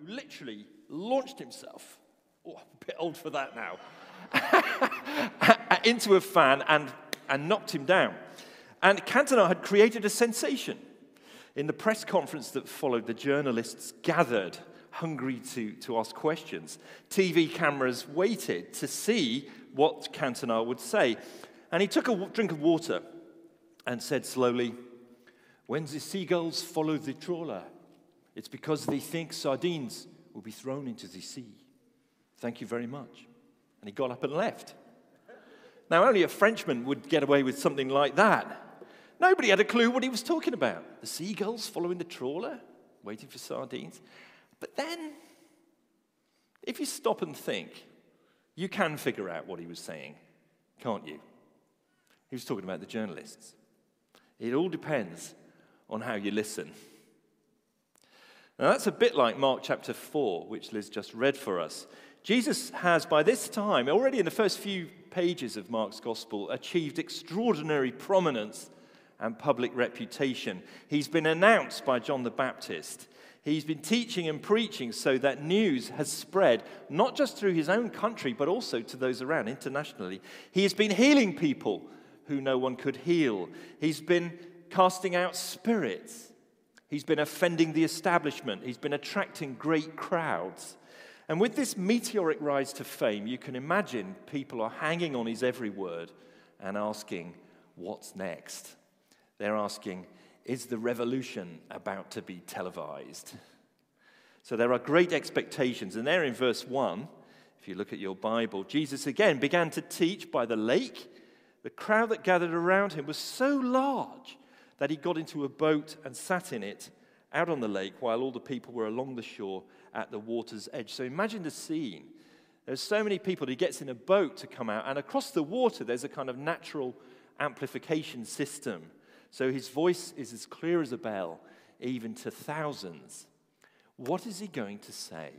who literally launched himself, oh, a bit old for that now, into a fan and, and knocked him down. And Cantona had created a sensation. In the press conference that followed, the journalists gathered, hungry to, to ask questions. TV cameras waited to see what Cantona would say. And he took a drink of water and said slowly, When the seagulls follow the trawler, it's because they think sardines will be thrown into the sea. Thank you very much. And he got up and left. Now, only a Frenchman would get away with something like that. Nobody had a clue what he was talking about. The seagulls following the trawler, waiting for sardines. But then, if you stop and think, you can figure out what he was saying, can't you? He was talking about the journalists. It all depends on how you listen. Now, that's a bit like Mark chapter 4, which Liz just read for us. Jesus has, by this time, already in the first few pages of Mark's gospel, achieved extraordinary prominence and public reputation. He's been announced by John the Baptist. He's been teaching and preaching so that news has spread, not just through his own country, but also to those around internationally. He has been healing people who no one could heal. He's been casting out spirits. He's been offending the establishment. He's been attracting great crowds. And with this meteoric rise to fame, you can imagine people are hanging on his every word and asking, What's next? They're asking, Is the revolution about to be televised? So there are great expectations. And there in verse 1, if you look at your Bible, Jesus again began to teach by the lake the crowd that gathered around him was so large that he got into a boat and sat in it out on the lake while all the people were along the shore at the water's edge. So imagine the scene. There's so many people, he gets in a boat to come out, and across the water, there's a kind of natural amplification system. So his voice is as clear as a bell, even to thousands. What is he going to say?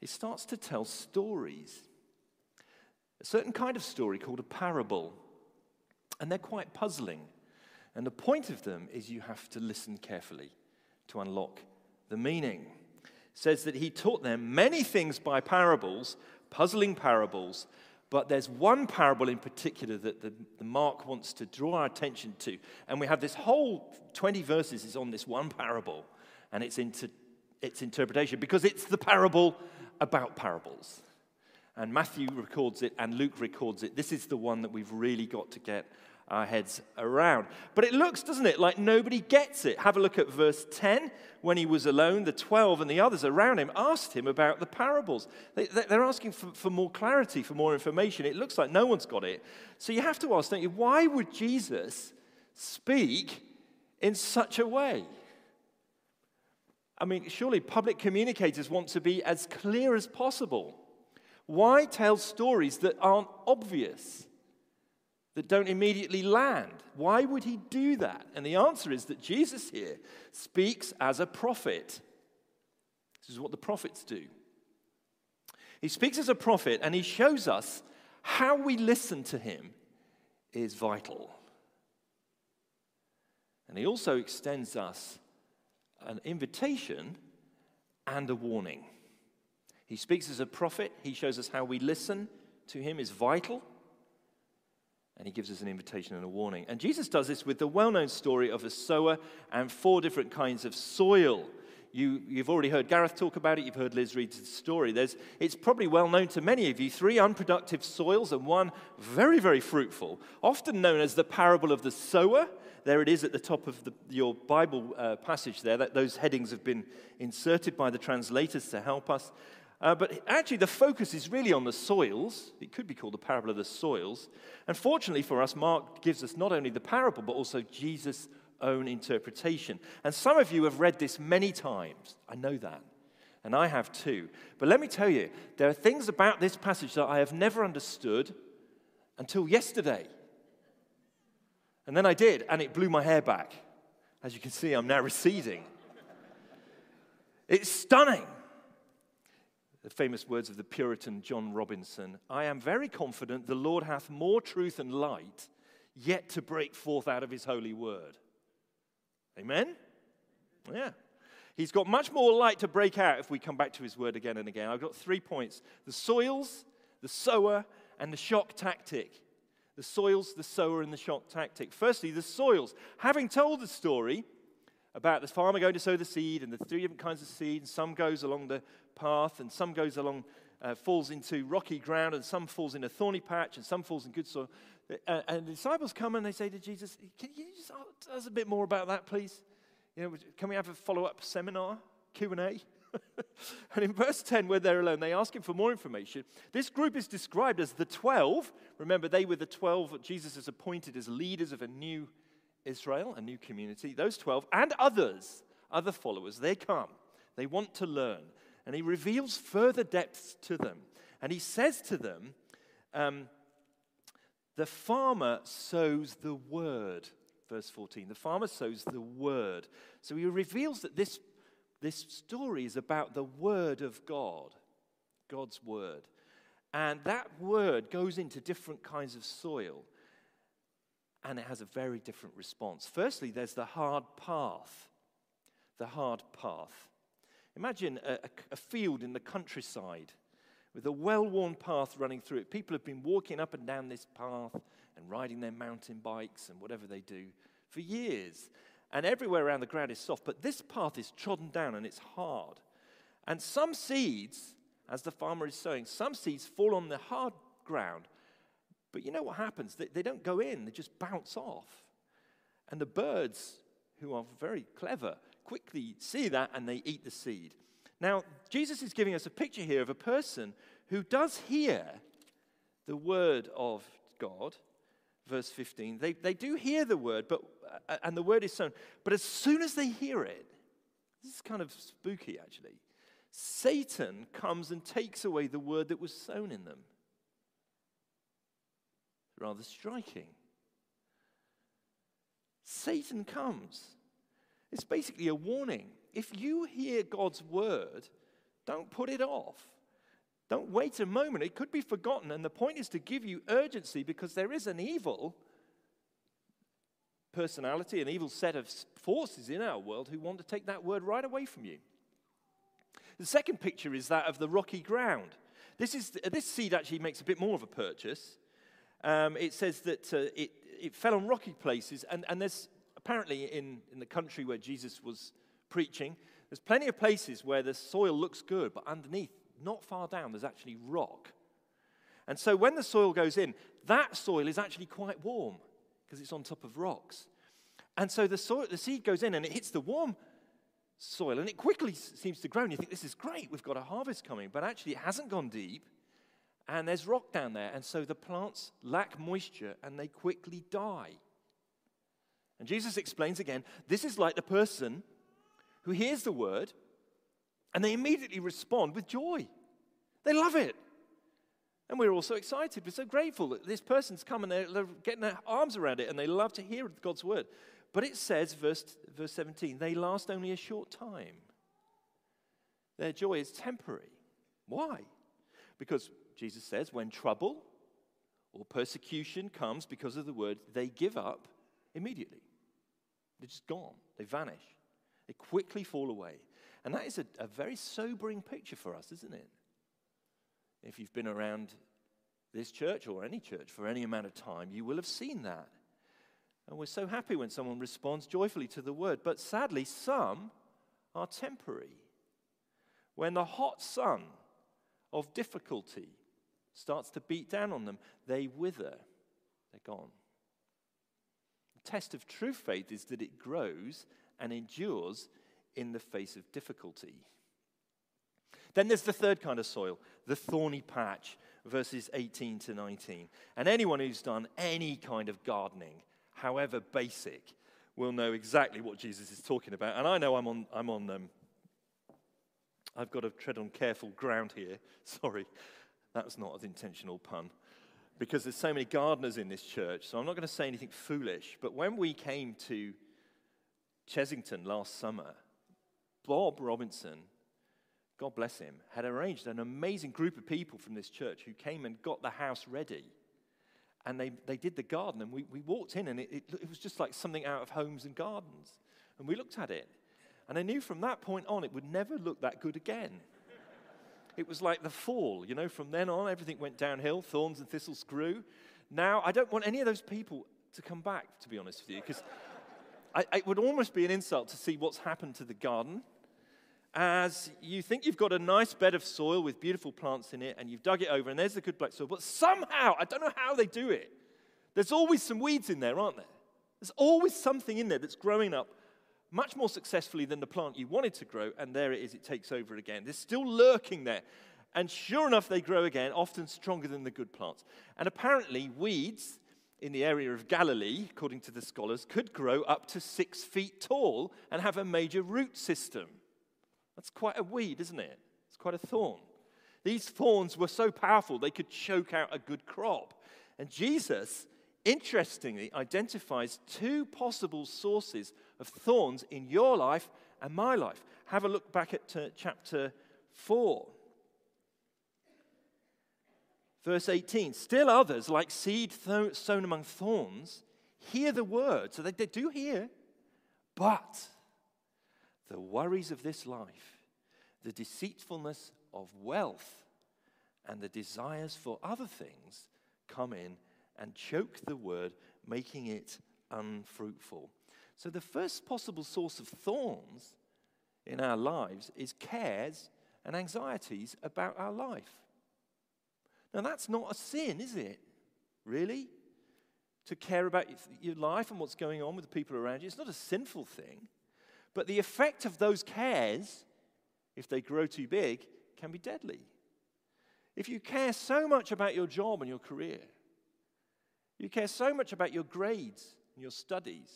He starts to tell stories a certain kind of story called a parable. And they're quite puzzling. And the point of them is you have to listen carefully to unlock the meaning. It says that he taught them many things by parables, puzzling parables, but there's one parable in particular that the, the, Mark wants to draw our attention to. And we have this whole 20 verses is on this one parable and its, into, its interpretation because it's the parable about parables and Matthew records it, and Luke records it. This is the one that we've really got to get our heads around. But it looks, doesn't it, like nobody gets it. Have a look at verse 10. When he was alone, the 12 and the others around him asked him about the parables. They, are asking for, for more clarity, for more information. It looks like no one's got it. So you have to ask, don't you, why would Jesus speak in such a way? I mean, surely public communicators want to be as clear as possible. Why tell stories that aren't obvious, that don't immediately land? Why would he do that? And the answer is that Jesus here speaks as a prophet. This is what the prophets do. He speaks as a prophet and he shows us how we listen to him is vital. And he also extends us an invitation and a warning. He speaks as a prophet. He shows us how we listen to him is vital. And he gives us an invitation and a warning. And Jesus does this with the well known story of a sower and four different kinds of soil. You, have already heard Gareth talk about it. You've heard Liz read the story. There's, it's probably well known to many of you three unproductive soils and one very, very fruitful, often known as the parable of the sower. There it is at the top of the, your Bible uh, passage there. That, those headings have been inserted by the translators to help us. Uh, but actually, the focus is really on the soils. It could be called the parable of the soils. And fortunately for us, Mark gives us not only the parable, but also Jesus' own interpretation. And some of you have read this many times. I know that. And I have too. But let me tell you, there are things about this passage that I have never understood until yesterday. And then I did, and it blew my hair back. As you can see, I'm now receding. It's stunning the famous words of the Puritan John Robinson I am very confident the Lord hath more truth and light yet to break forth out of his holy word. Amen? Yeah. He's got much more light to break out if we come back to his word again and again. I've got three points the soils, the sower, and the shock tactic. The soils, the sower, and the shock tactic. Firstly, the soils. Having told the story about the farmer going to sow the seed and the three different kinds of seed, and some goes along the path, and some goes along, uh, falls into rocky ground, and some falls in a thorny patch, and some falls in good soil. Uh, and the disciples come and they say to Jesus, Can you just tell us a bit more about that, please? You know, can we have a follow-up seminar, Q&A? and in verse 10, where they're alone, they ask him for more information. This group is described as the 12. Remember, they were the 12 that Jesus has appointed as leaders of a new Israel, a new community. Those 12 and others, other followers, they come. They want to learn. And he reveals further depths to them. And he says to them, um, The farmer sows the word verse 14. The farmer sows the word. So he reveals that this, this story is about the word of God, God's word. And that word goes into different kinds of soil, and it has a very different response. Firstly, there's the hard path. The hard path. Imagine a, a field in the countryside with a well worn path running through it. People have been walking up and down this path and riding their mountain bikes and whatever they do for years. And everywhere around the ground is soft, but this path is trodden down and it's hard. And some seeds, as the farmer is sowing, some seeds fall on the hard ground. But you know what happens? They, they don't go in, they just bounce off. And the birds, who are very clever, quickly see that and they eat the seed. Now, Jesus is giving us a picture here of a person who does hear the word of God, verse 15. They, they do hear the word, but, uh, and the word is sown. But as soon as they hear it, this is kind of spooky actually. Satan comes and takes away the word that was sown in them. Rather striking. Satan comes. It's basically a warning. If you hear God's word, don't put it off. Don't wait a moment. It could be forgotten. And the point is to give you urgency because there is an evil personality, an evil set of forces in our world who want to take that word right away from you. The second picture is that of the rocky ground. This, is, this seed actually makes a bit more of a purchase. Um, it says that uh, it, it fell on rocky places, and, and there's apparently in, in the country where Jesus was preaching, there's plenty of places where the soil looks good, but underneath not far down, there's actually rock. And so when the soil goes in, that soil is actually quite warm because it's on top of rocks. And so the, soil, the seed goes in and it hits the warm soil and it quickly seems to grow. And you think, this is great, we've got a harvest coming. But actually, it hasn't gone deep and there's rock down there. And so the plants lack moisture and they quickly die. And Jesus explains again this is like the person who hears the word and they immediately respond with joy. They love it. And we're all so excited. We're so grateful that this person's come and they're, getting their arms around it and they love to hear God's word. But it says, verse, verse 17, they last only a short time. Their joy is temporary. Why? Because Jesus says, when trouble or persecution comes because of the word, they give up immediately. They're just gone, they vanish, they quickly fall away. And that is a, a very sobering picture for us, isn't it? If you've been around this church or any church for any amount of time, you will have seen that. And we're so happy when someone responds joyfully to the word. But sadly, some are temporary. When the hot sun of difficulty starts to beat down on them, they wither. They're gone. Test of true faith is that it grows and endures in the face of difficulty. Then there's the third kind of soil, the thorny patch, verses 18 to 19. And anyone who's done any kind of gardening, however basic, will know exactly what Jesus is talking about. And I know I'm on, I'm on um, I've got to tread on careful ground here. Sorry, that was not an intentional pun. Because there's so many gardeners in this church, so I'm not going to say anything foolish. But when we came to Chessington last summer, Bob Robinson, God bless him, had arranged an amazing group of people from this church who came and got the house ready. And they, they did the garden, and we, we walked in, and it, it, it was just like something out of homes and gardens. And we looked at it. And I knew from that point on it would never look that good again. It was like the fall, you know, from then on, everything went downhill, thorns and thistles grew. Now, I don't want any of those people to come back, to be honest with you, because it would almost be an insult to see what's happened to the garden. As you think you've got a nice bed of soil with beautiful plants in it, and you've dug it over, and there's the good black soil, but somehow, I don't know how they do it, there's always some weeds in there, aren't there? There's always something in there that's growing up much more successfully than the plant you wanted to grow, and there it is, it takes over again. They're still lurking there. And sure enough, they grow again, often stronger than the good plants. And apparently, weeds in the area of Galilee, according to the scholars, could grow up to six feet tall and have a major root system. That's quite a weed, isn't it? It's quite a thorn. These thorns were so powerful they could choke out a good crop. And Jesus, interestingly, identifies two possible sources of thorns in your life and my life. Have a look back at uh, chapter 4. Verse 18 Still others, like seed th- sown among thorns, hear the word. So they, they do hear, but the worries of this life, the deceitfulness of wealth, and the desires for other things come in and choke the word, making it unfruitful. So, the first possible source of thorns in our lives is cares and anxieties about our life. Now, that's not a sin, is it? Really? To care about your life and what's going on with the people around you. It's not a sinful thing. But the effect of those cares, if they grow too big, can be deadly. If you care so much about your job and your career, you care so much about your grades and your studies,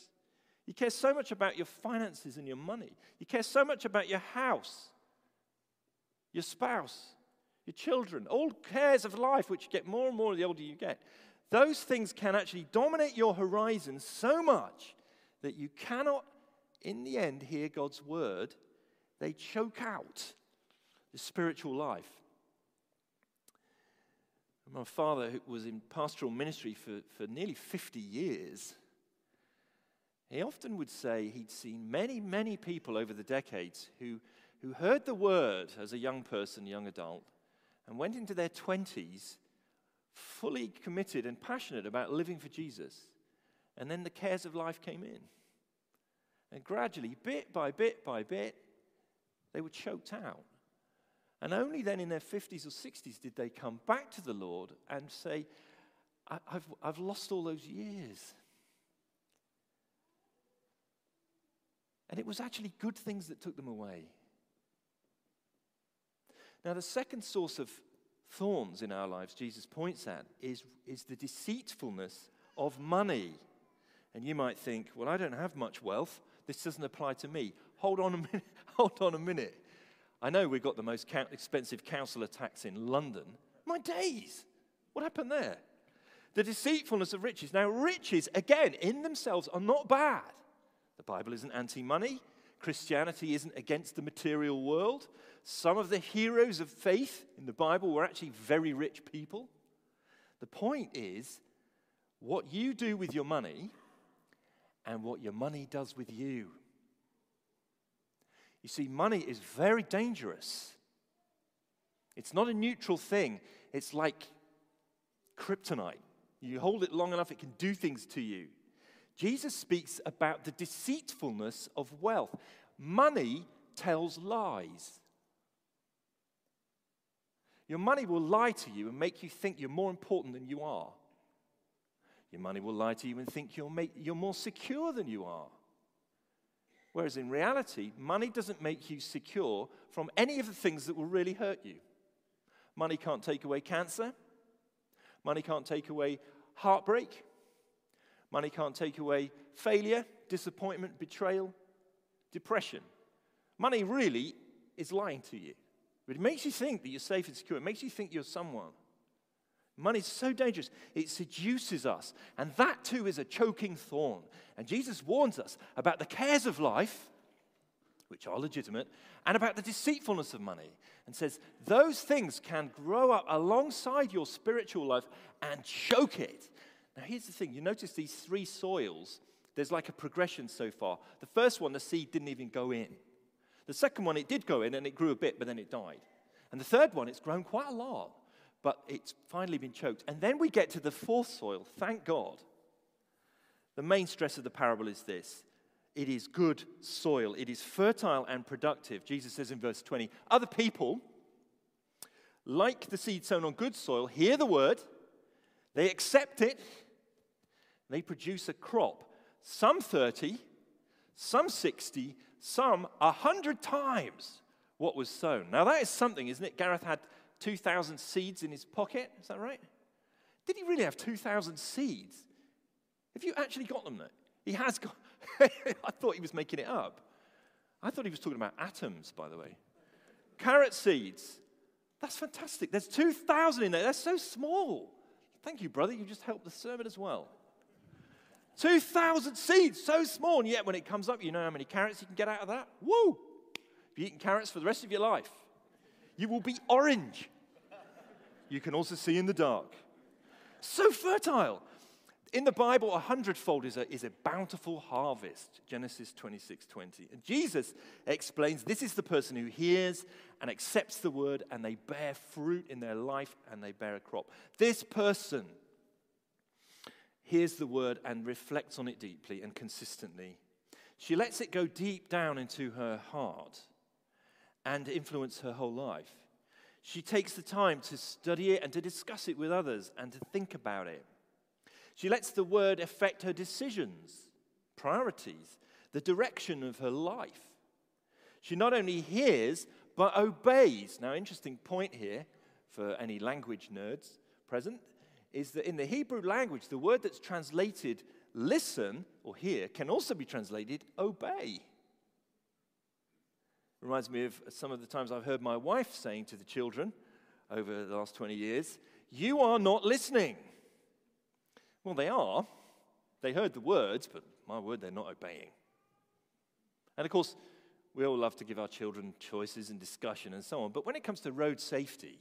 you care so much about your finances and your money, you care so much about your house, your spouse, your children, all cares of life, which get more and more the older you get, those things can actually dominate your horizon so much that you cannot, in the end, hear God's word. They choke out the spiritual life. My father was in pastoral ministry for, for nearly 50 years. He often would say he'd seen many, many people over the decades who, who heard the word as a young person, young adult, and went into their 20s fully committed and passionate about living for Jesus. And then the cares of life came in. And gradually, bit by bit by bit, they were choked out. And only then in their 50s or 60s did they come back to the Lord and say, I've, I've lost all those years. And it was actually good things that took them away. Now, the second source of thorns in our lives, Jesus points at, is, is the deceitfulness of money. And you might think, well, I don't have much wealth. This doesn't apply to me. Hold on a minute. Hold on a minute. I know we've got the most expensive council tax in London. My days. What happened there? The deceitfulness of riches. Now, riches, again, in themselves are not bad. The Bible isn't anti money, Christianity isn't against the material world. Some of the heroes of faith in the Bible were actually very rich people. The point is what you do with your money and what your money does with you. You see, money is very dangerous. It's not a neutral thing, it's like kryptonite. You hold it long enough, it can do things to you. Jesus speaks about the deceitfulness of wealth. Money tells lies. Your money will lie to you and make you think you're more important than you are. Your money will lie to you and think you're, make, you're more secure than you are. Whereas in reality, money doesn't make you secure from any of the things that will really hurt you. Money can't take away cancer. Money can't take away heartbreak. Money can't take away failure, disappointment, betrayal, depression. Money really is lying to you. But it makes you think that you're safe and secure. It makes you think you're someone. Money is so dangerous, it seduces us. And that too is a choking thorn. And Jesus warns us about the cares of life, which are legitimate, and about the deceitfulness of money. And says those things can grow up alongside your spiritual life and choke it. Now, here's the thing you notice these three soils, there's like a progression so far. The first one, the seed didn't even go in, The second one, it did go in and it grew a bit, but then it died. And the third one, it's grown quite a lot, but it's finally been choked. And then we get to the fourth soil, thank God. The main stress of the parable is this it is good soil, it is fertile and productive. Jesus says in verse 20, Other people, like the seed sown on good soil, hear the word, they accept it, they produce a crop, some 30, some 60, some 100 times what was sown. Now, that is something, isn't it? Gareth had 2,000 seeds in his pocket. Is that right? Did he really have 2,000 seeds? Have you actually got them there? He has got. I thought he was making it up. I thought he was talking about atoms, by the way. Carrot seeds. That's fantastic. There's 2,000 in there. They're so small. Thank you, brother. You just helped the sermon as well. 2,000 seeds, so small. And yet, when it comes up, you know how many carrots you can get out of that? Woo! Be eating carrots for the rest of your life. You will be orange. You can also see in the dark. So fertile. In the Bible, a hundredfold is a, is a bountiful harvest, Genesis 26 20. And Jesus explains this is the person who hears and accepts the word, and they bear fruit in their life and they bear a crop. This person hears the word and reflects on it deeply and consistently. She lets it go deep down into her heart and influence her whole life. She takes the time to study it and to discuss it with others and to think about it. She lets the word affect her decisions, priorities, the direction of her life. She not only hears, but obeys. Now, interesting point here for any language nerds present is that in the Hebrew language, the word that's translated listen or hear can also be translated obey. Reminds me of some of the times I've heard my wife saying to the children over the last 20 years, You are not listening. Well, they are. They heard the words, but my word, they're not obeying. And of course, we all love to give our children choices and discussion and so on, but when it comes to road safety,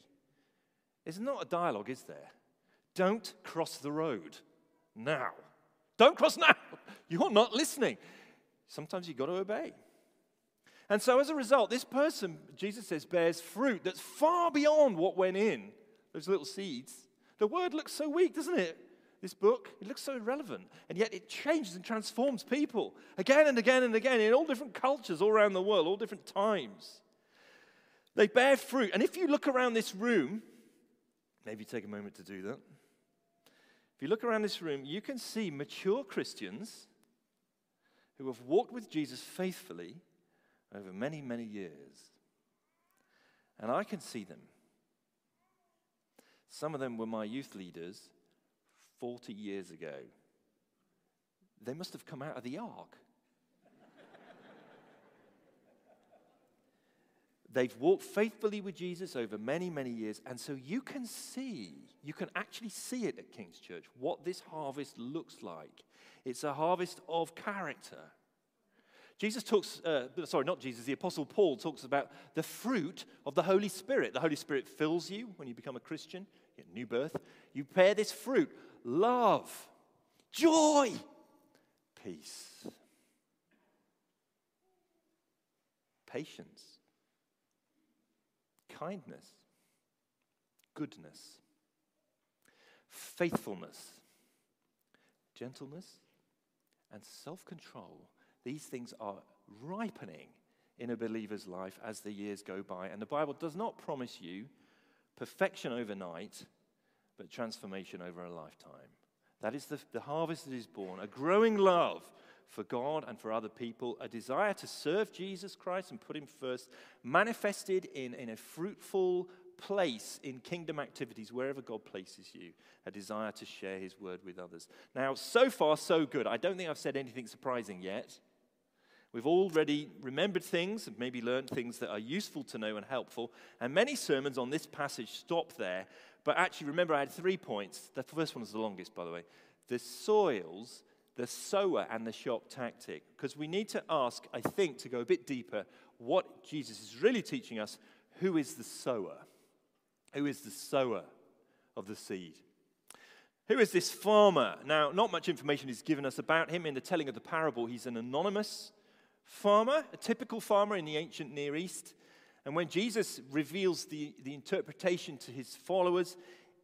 it's not a dialogue, is there? Don't cross the road now. Don't cross now. You're not listening. Sometimes you've got to obey. And so, as a result, this person, Jesus says, bears fruit that's far beyond what went in, those little seeds. The word looks so weak, doesn't it? This book, it looks so irrelevant. And yet it changes and transforms people again and again and again in all different cultures all around the world, all different times. They bear fruit. And if you look around this room, maybe take a moment to do that. If you look around this room, you can see mature Christians who have walked with Jesus faithfully over many, many years. And I can see them. Some of them were my youth leaders 40 years ago. They must have come out of the ark. They've walked faithfully with Jesus over many, many years. And so you can see, you can actually see it at King's Church, what this harvest looks like. It's a harvest of character. Jesus talks, uh, sorry, not Jesus, the Apostle Paul talks about the fruit of the Holy Spirit. The Holy Spirit fills you when you become a Christian, new birth. You bear this fruit love, joy, peace, patience kindness, goodness, faithfulness, gentleness, and self control. These things are ripening in a believer's life as the years go by. And the Bible does not promise you perfection overnight, but transformation over a lifetime. That is the, the harvest that is born, a growing love for God and for other people, a desire to serve Jesus Christ and put Him first, manifested in, in a fruitful place in kingdom activities, wherever God places you, a desire to share His word with others. Now, so far, so good. I don't think I've said anything surprising yet. We've already remembered things and maybe learned things that are useful to know and helpful. And many sermons on this passage stop there. But actually, remember, I had three points. The first one is the longest, by the way. The soils the sower and the shock tactic. Because we need to ask, I think, to go a bit deeper, what Jesus is really teaching us who is the sower? Who is the sower of the seed? Who is this farmer? Now, not much information is given us about him in the telling of the parable. He's an anonymous farmer, a typical farmer in the ancient Near East. And when Jesus reveals the, the interpretation to his followers,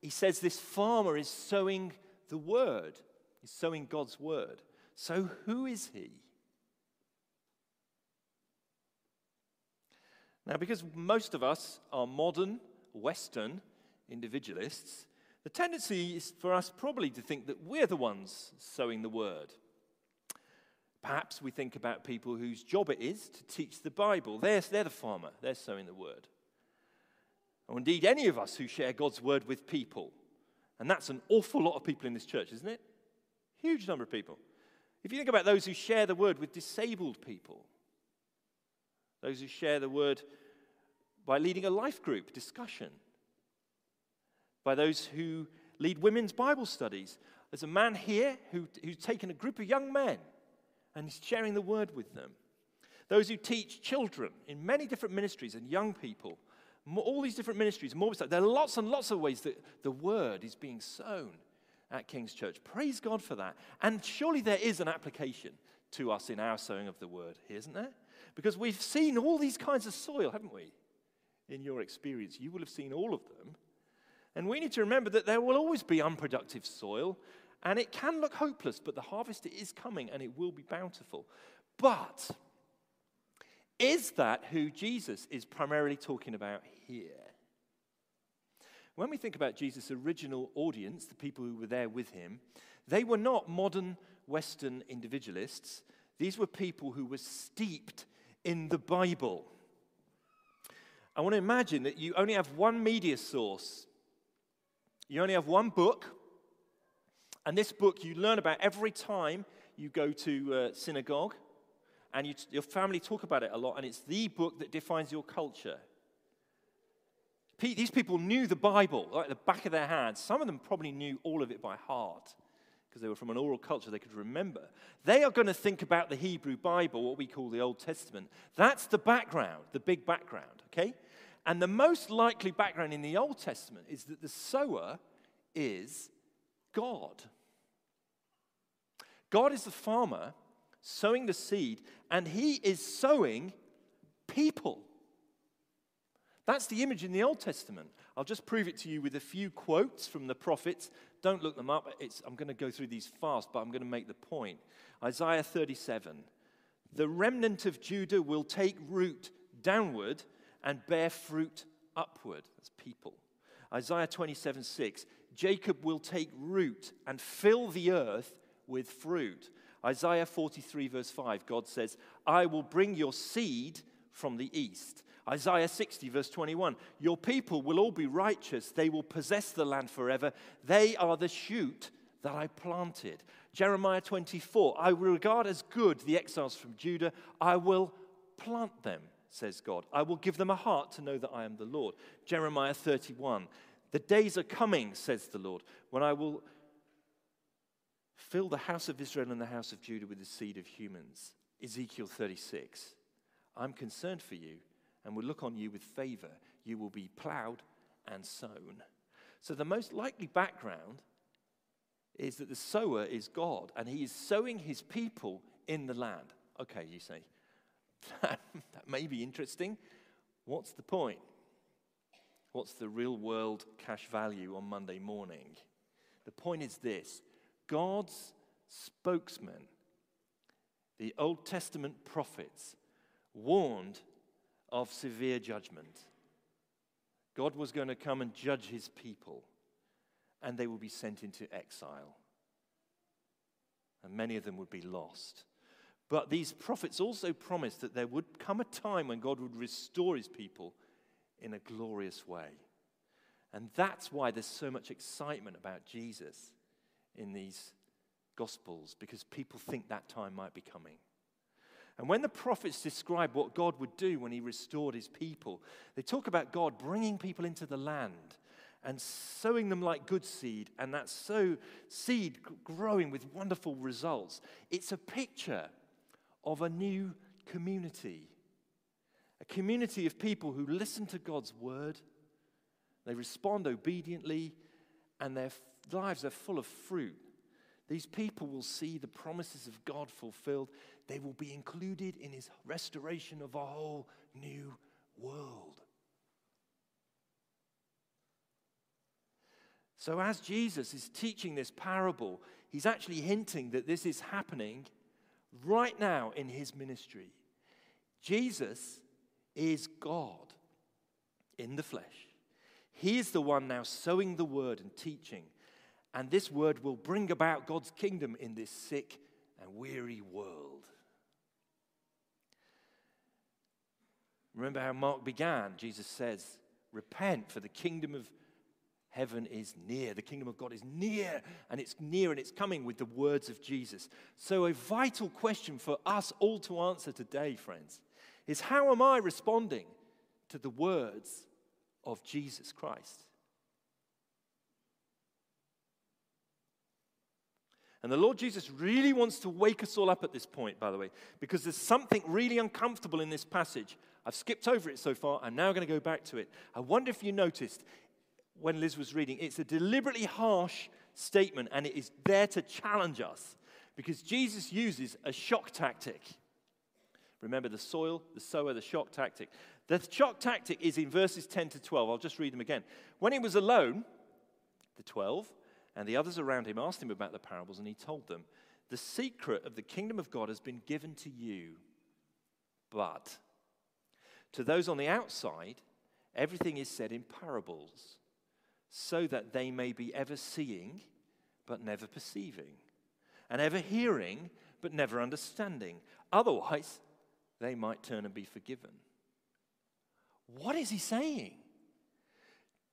he says this farmer is sowing the word, he's sowing God's word. So who is he? Now, because most of us are modern, Western individualists, the tendency is for us probably to think that we're the ones sowing the word. Perhaps we think about people whose job it is to teach the Bible. They're, they're the farmer, they're sowing the word. Or indeed, any of us who share God's word with people. And that's an awful lot of people in this church, isn't it? Huge number of people. If you think about those who share the word with disabled people, those who share the word by leading a life group discussion, by those who lead women's Bible studies. There's a man here who, who's taken a group of young men and he's sharing the word with them. Those who teach children in many different ministries and young people, all these different ministries, more there are lots and lots of ways that the word is being sown at King's Church. Praise God for that. And surely there is an application to us in our sowing of the word isn't there? Because we've seen all these kinds of soil, haven't we? In your experience, you will have seen all of them. And we need to remember that there will always be unproductive soil, and it can look hopeless, but the harvest is coming and it will be bountiful. But is that who Jesus is primarily talking about here? When we think about Jesus' original audience, the people who were there with him, they were not modern Western individualists. These were people who were steeped in the Bible. I want to imagine that you only have one media source. You only have one book, and this book you learn about every time you go to uh, synagogue, and you, your family talk about it a lot, and it's the book that defines your culture. These people knew the Bible like the back of their hands. Some of them probably knew all of it by heart because they were from an oral culture they could remember. They are going to think about the Hebrew Bible, what we call the Old Testament. That's the background, the big background, okay? And the most likely background in the Old Testament is that the sower is God. God is the farmer sowing the seed, and he is sowing people. That's the image in the Old Testament. I'll just prove it to you with a few quotes from the prophets. Don't look them up. It's, I'm going to go through these fast, but I'm going to make the point. Isaiah 37 The remnant of Judah will take root downward and bear fruit upward. That's people. Isaiah 27 6 Jacob will take root and fill the earth with fruit. Isaiah 43, verse 5, God says, I will bring your seed from the east. Isaiah 60, verse 21 Your people will all be righteous. They will possess the land forever. They are the shoot that I planted. Jeremiah 24 I will regard as good the exiles from Judah. I will plant them, says God. I will give them a heart to know that I am the Lord. Jeremiah 31 The days are coming, says the Lord, when I will fill the house of Israel and the house of Judah with the seed of humans. Ezekiel 36 I'm concerned for you and will look on you with favor. You will be plowed and sown. So, the most likely background is that the sower is God and he is sowing his people in the land. Okay, you say, that may be interesting. What's the point? What's the real world cash value on Monday morning? The point is this God's spokesman, the Old Testament prophets, warned of severe judgment. God was going to come and judge his people, and they would be sent into exile. And many of them would be lost. But these prophets also promised that there would come a time when God would restore his people in a glorious way. And that's why there's so much excitement about Jesus in these Gospels, because people think that time might be coming. And when the prophets describe what God would do when he restored his people, they talk about God bringing people into the land and sowing them like good seed, and that sow seed growing with wonderful results. It's a picture of a new community, a community of people who listen to God's word, they respond obediently, and their lives are full of fruit These people will see the promises of God fulfilled. They will be included in his restoration of a whole new world. So, as Jesus is teaching this parable, he's actually hinting that this is happening right now in his ministry. Jesus is God in the flesh. He is the one now sowing the word and teaching, and this word will bring about God's kingdom in this sick and weary world. Remember how Mark began? Jesus says, Repent, for the kingdom of Heaven is near. The kingdom of God is near, and it's near and it's coming with the words of Jesus. So, a vital question for us all to answer today, friends, is how am I responding to the words of Jesus Christ? And the Lord Jesus really wants to wake us all up at this point, by the way, because there's something really uncomfortable in this passage. I've skipped over it so far. I'm now going to go back to it. I wonder if you noticed when Liz was reading. It's a deliberately harsh statement, and it is there to challenge us because Jesus uses a shock tactic. Remember the soil, the sower, the shock tactic. The shock tactic is in verses 10 to 12. I'll just read them again. When he was alone, the 12 and the others around him asked him about the parables, and he told them, The secret of the kingdom of God has been given to you, but to those on the outside, everything is said in parables so that they may be ever seeing but never perceiving, and ever hearing but never understanding. Otherwise, they might turn and be forgiven. What is he saying?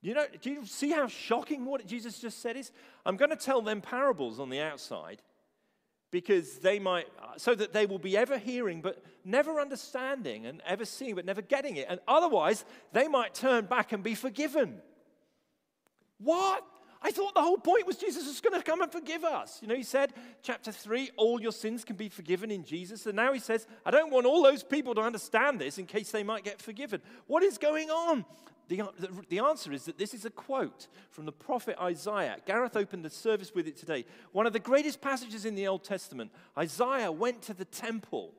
You know, do you see how shocking what Jesus just said is? I'm going to tell them parables on the outside because they might, so that they will be ever hearing but never understanding and ever seeing but never getting it. And otherwise, they might turn back and be forgiven. What? I thought the whole point was Jesus was going to come and forgive us. You know, he said, chapter 3, all your sins can be forgiven in Jesus. And now he says, I don't want all those people to understand this in case they might get forgiven. What is going on? The, the, the answer is that this is a quote from the prophet Isaiah. Gareth opened the service with it today. One of the greatest passages in the Old Testament. Isaiah went to the temple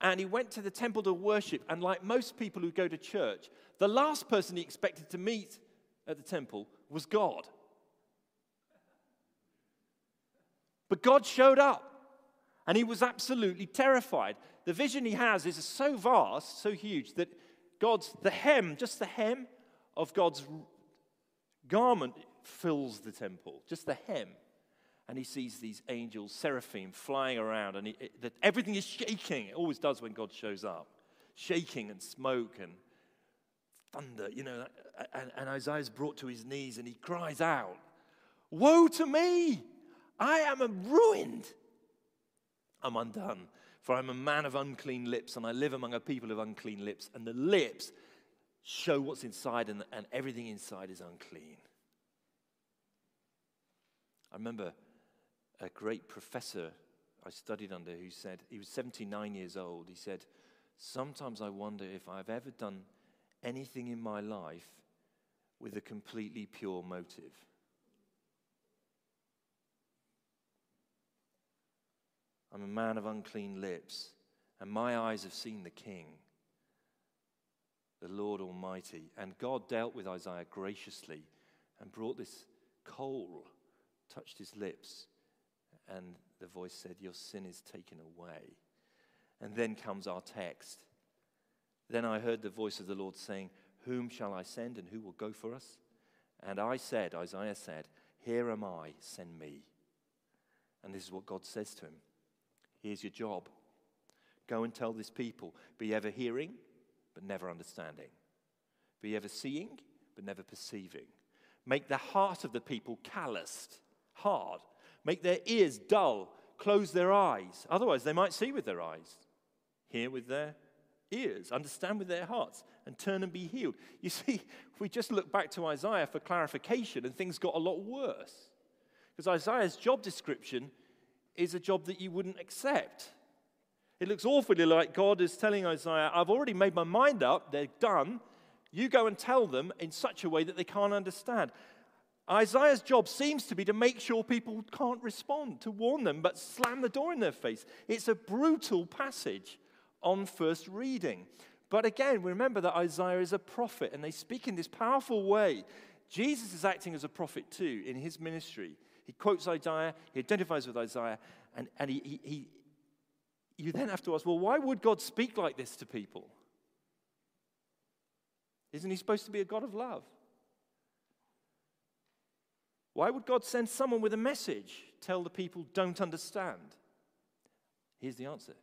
and he went to the temple to worship. And like most people who go to church, the last person he expected to meet at the temple was God. But God showed up and he was absolutely terrified. The vision he has is so vast, so huge, that God's, the hem, just the hem of God's garment fills the temple, just the hem. And he sees these angels, seraphim, flying around, and he, it, everything is shaking. It always does when God shows up shaking and smoke and thunder, you know. And, and Isaiah's brought to his knees and he cries out, Woe to me! I am ruined. I'm undone, for I'm a man of unclean lips, and I live among a people of unclean lips, and the lips show what's inside, and, and everything inside is unclean. I remember a great professor I studied under who said, he was 79 years old. He said, Sometimes I wonder if I've ever done anything in my life with a completely pure motive. I'm a man of unclean lips, and my eyes have seen the King, the Lord Almighty. And God dealt with Isaiah graciously and brought this coal, touched his lips, and the voice said, Your sin is taken away. And then comes our text. Then I heard the voice of the Lord saying, Whom shall I send and who will go for us? And I said, Isaiah said, Here am I, send me. And this is what God says to him Here's your job. Go and tell this people be ever hearing, but never understanding, be ever seeing, but never perceiving. Make the heart of the people calloused, hard. Make their ears dull, close their eyes. Otherwise, they might see with their eyes, hear with their ears, understand with their hearts, and turn and be healed. You see, if we just look back to Isaiah for clarification, and things got a lot worse. Because Isaiah's job description is a job that you wouldn't accept. It looks awfully like God is telling Isaiah, I've already made my mind up, they're done. You go and tell them in such a way that they can't understand. Isaiah's job seems to be to make sure people can't respond, to warn them, but slam the door in their face. It's a brutal passage on first reading. But again, remember that Isaiah is a prophet and they speak in this powerful way. Jesus is acting as a prophet too in his ministry. He quotes Isaiah, he identifies with Isaiah, and, and he, he, he, you then have to ask, well, why would God speak like this to people? Isn't he supposed to be a God of love? Why would God send someone with a message, tell the people don't understand? Here's the answer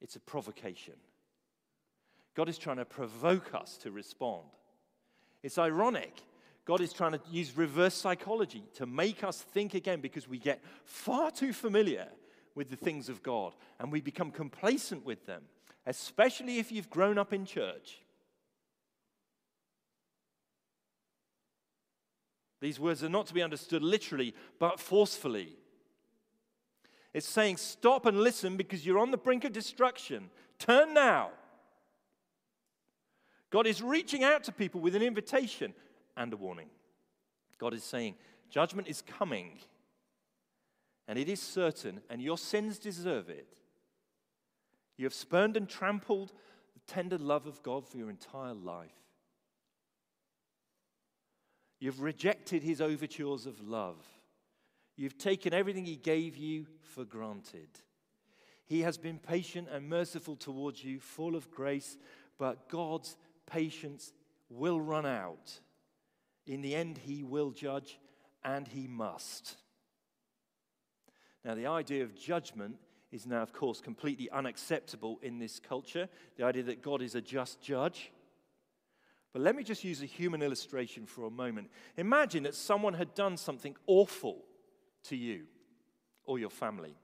it's a provocation. God is trying to provoke us to respond. It's ironic. God is trying to use reverse psychology to make us think again because we get far too familiar with the things of God and we become complacent with them, especially if you've grown up in church. These words are not to be understood literally, but forcefully. It's saying, stop and listen because you're on the brink of destruction. Turn now. God is reaching out to people with an invitation and a warning. God is saying, judgment is coming, and it is certain, and your sins deserve it. You have spurned and trampled the tender love of God for your entire life. You've rejected his overtures of love. You've taken everything he gave you for granted. He has been patient and merciful towards you, full of grace, but God's patience will run out. In the end, he will judge, and he must. Now, the idea of judgment is now, of course, completely unacceptable in this culture. The idea that God is a just judge. But let me just use a human illustration for a moment. Imagine that someone had done something awful to you or your family.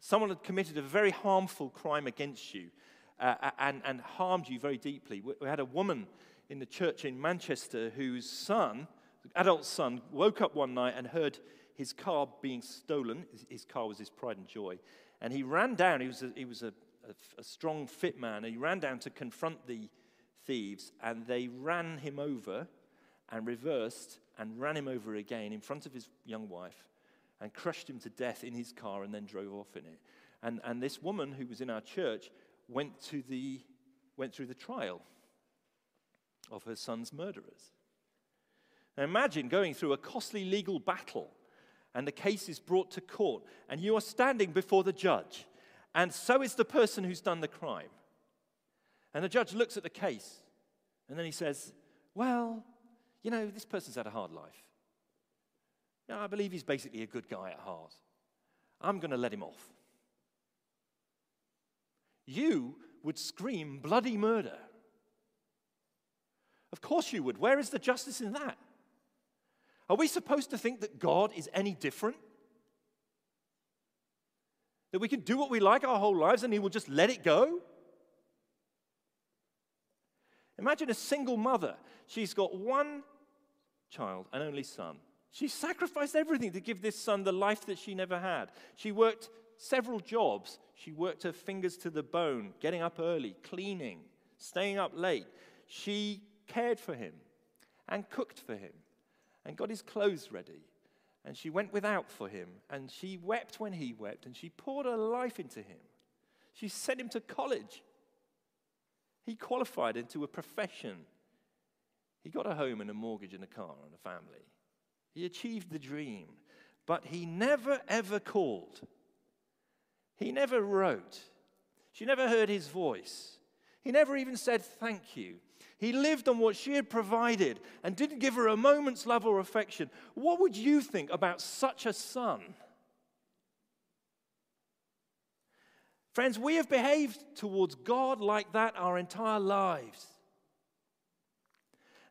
Someone had committed a very harmful crime against you uh, and, and harmed you very deeply. We had a woman in the church in Manchester whose son, adult son, woke up one night and heard his car being stolen. His car was his pride and joy. And he ran down, he was a, he was a, a, a strong, fit man, and he ran down to confront the thieves, and they ran him over and reversed and ran him over again in front of his young wife and crushed him to death in his car and then drove off in it. And, and this woman who was in our church went, to the, went through the trial of her son's murderers. Now imagine going through a costly legal battle and the case is brought to court and you are standing before the judge and so is the person who's done the crime. And the judge looks at the case and then he says, Well, you know, this person's had a hard life. I believe he's basically a good guy at heart. I'm going to let him off. You would scream bloody murder. Of course you would. Where is the justice in that? Are we supposed to think that God is any different? That we can do what we like our whole lives and He will just let it go? Imagine a single mother. She's got one child, an only son. She sacrificed everything to give this son the life that she never had. She worked several jobs. She worked her fingers to the bone, getting up early, cleaning, staying up late. She cared for him and cooked for him and got his clothes ready. And she went without for him and she wept when he wept and she poured her life into him. She sent him to college. He qualified into a profession. He got a home and a mortgage and a car and a family. He achieved the dream, but he never ever called. He never wrote. She never heard his voice. He never even said thank you. He lived on what she had provided and didn't give her a moment's love or affection. What would you think about such a son? Friends, we have behaved towards God like that our entire lives.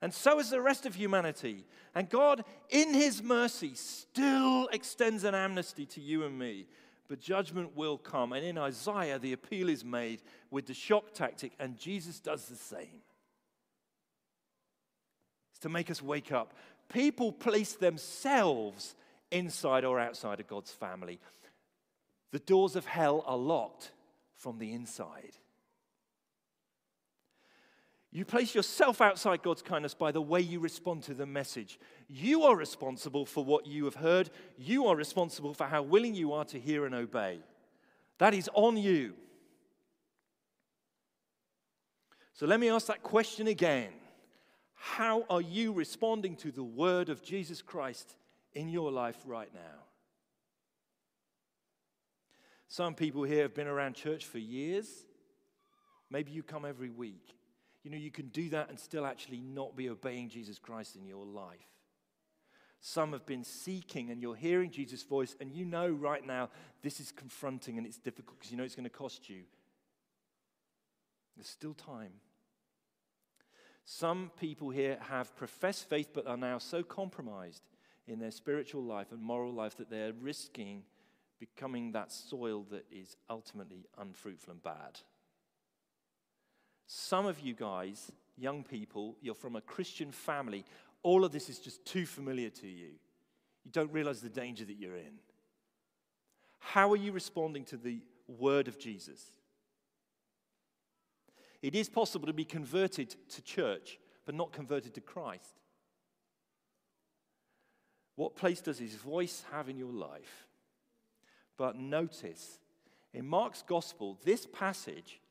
And so has the rest of humanity. And God, in His mercy, still extends an amnesty to you and me. But judgment will come. And in Isaiah, the appeal is made with the shock tactic, and Jesus does the same. It's to make us wake up. People place themselves inside or outside of God's family. The doors of hell are locked from the inside. You place yourself outside God's kindness by the way you respond to the message. You are responsible for what you have heard. You are responsible for how willing you are to hear and obey. That is on you. So let me ask that question again. How are you responding to the word of Jesus Christ in your life right now? Some people here have been around church for years. Maybe you come every week. You know, you can do that and still actually not be obeying Jesus Christ in your life. Some have been seeking and you're hearing Jesus' voice, and you know right now this is confronting and it's difficult because you know it's going to cost you. There's still time. Some people here have professed faith but are now so compromised in their spiritual life and moral life that they're risking becoming that soil that is ultimately unfruitful and bad. Some of you guys, young people, you're from a Christian family. All of this is just too familiar to you. You don't realize the danger that you're in. How are you responding to the word of Jesus? It is possible to be converted to church, but not converted to Christ. What place does his voice have in your life? But notice, in Mark's gospel, this passage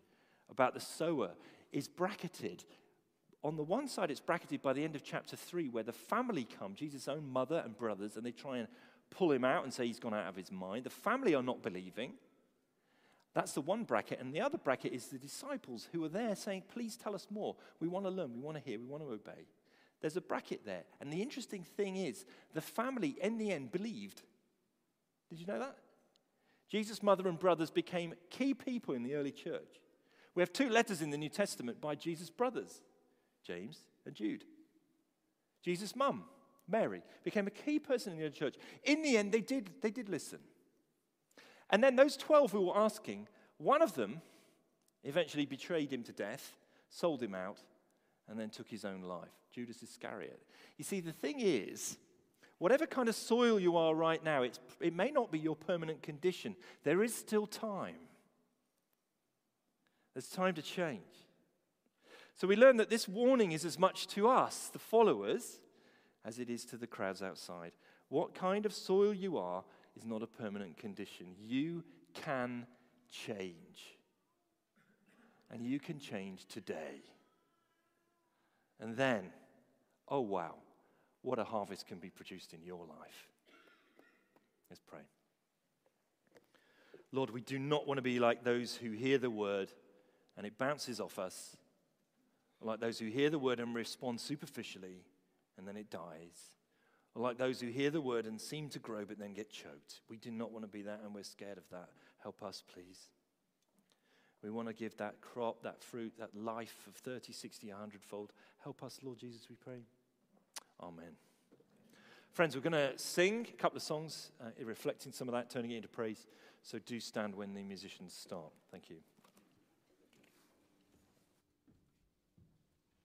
about the sower is bracketed. On the one side, it's bracketed by the end of chapter 3, where the family come, Jesus' own mother and brothers, and they try and pull him out and say he's gone out of his mind. The family are not believing. That's the one bracket. And the other bracket is the disciples who are there saying, Please tell us more. We want to learn, we want to hear, we want to obey. There's a bracket there. And the interesting thing is, the family in the end believed. Did you know that? Jesus' mother and brothers became key people in the early church. We have two letters in the New Testament by Jesus' brothers, James and Jude. Jesus' mum, Mary, became a key person in the early church. In the end, they did, they did listen. And then those 12 who were asking, one of them eventually betrayed him to death, sold him out, and then took his own life Judas Iscariot. You see, the thing is, whatever kind of soil you are right now, it may not be your permanent condition. There is still time. There's time to change. So we learn that this warning is as much to us, the followers, as it is to the crowds outside. What kind of soil you are is not a permanent condition. You can change. And you can change today. And then, oh wow, what a harvest can be produced in your life. Let's pray. Lord, we do not want to be like those who hear the word and it bounces off us, like those who hear the word and respond superficially and then it dies like those who hear the word and seem to grow but then get choked. We do not want to be that and we're scared of that. Help us, please. We want to give that crop, that fruit, that life of 30, 60, 100 fold. Help us, Lord Jesus, we pray. Amen. Friends, we're going to sing a couple of songs uh, reflecting some of that, turning it into praise. So do stand when the musicians start. Thank you.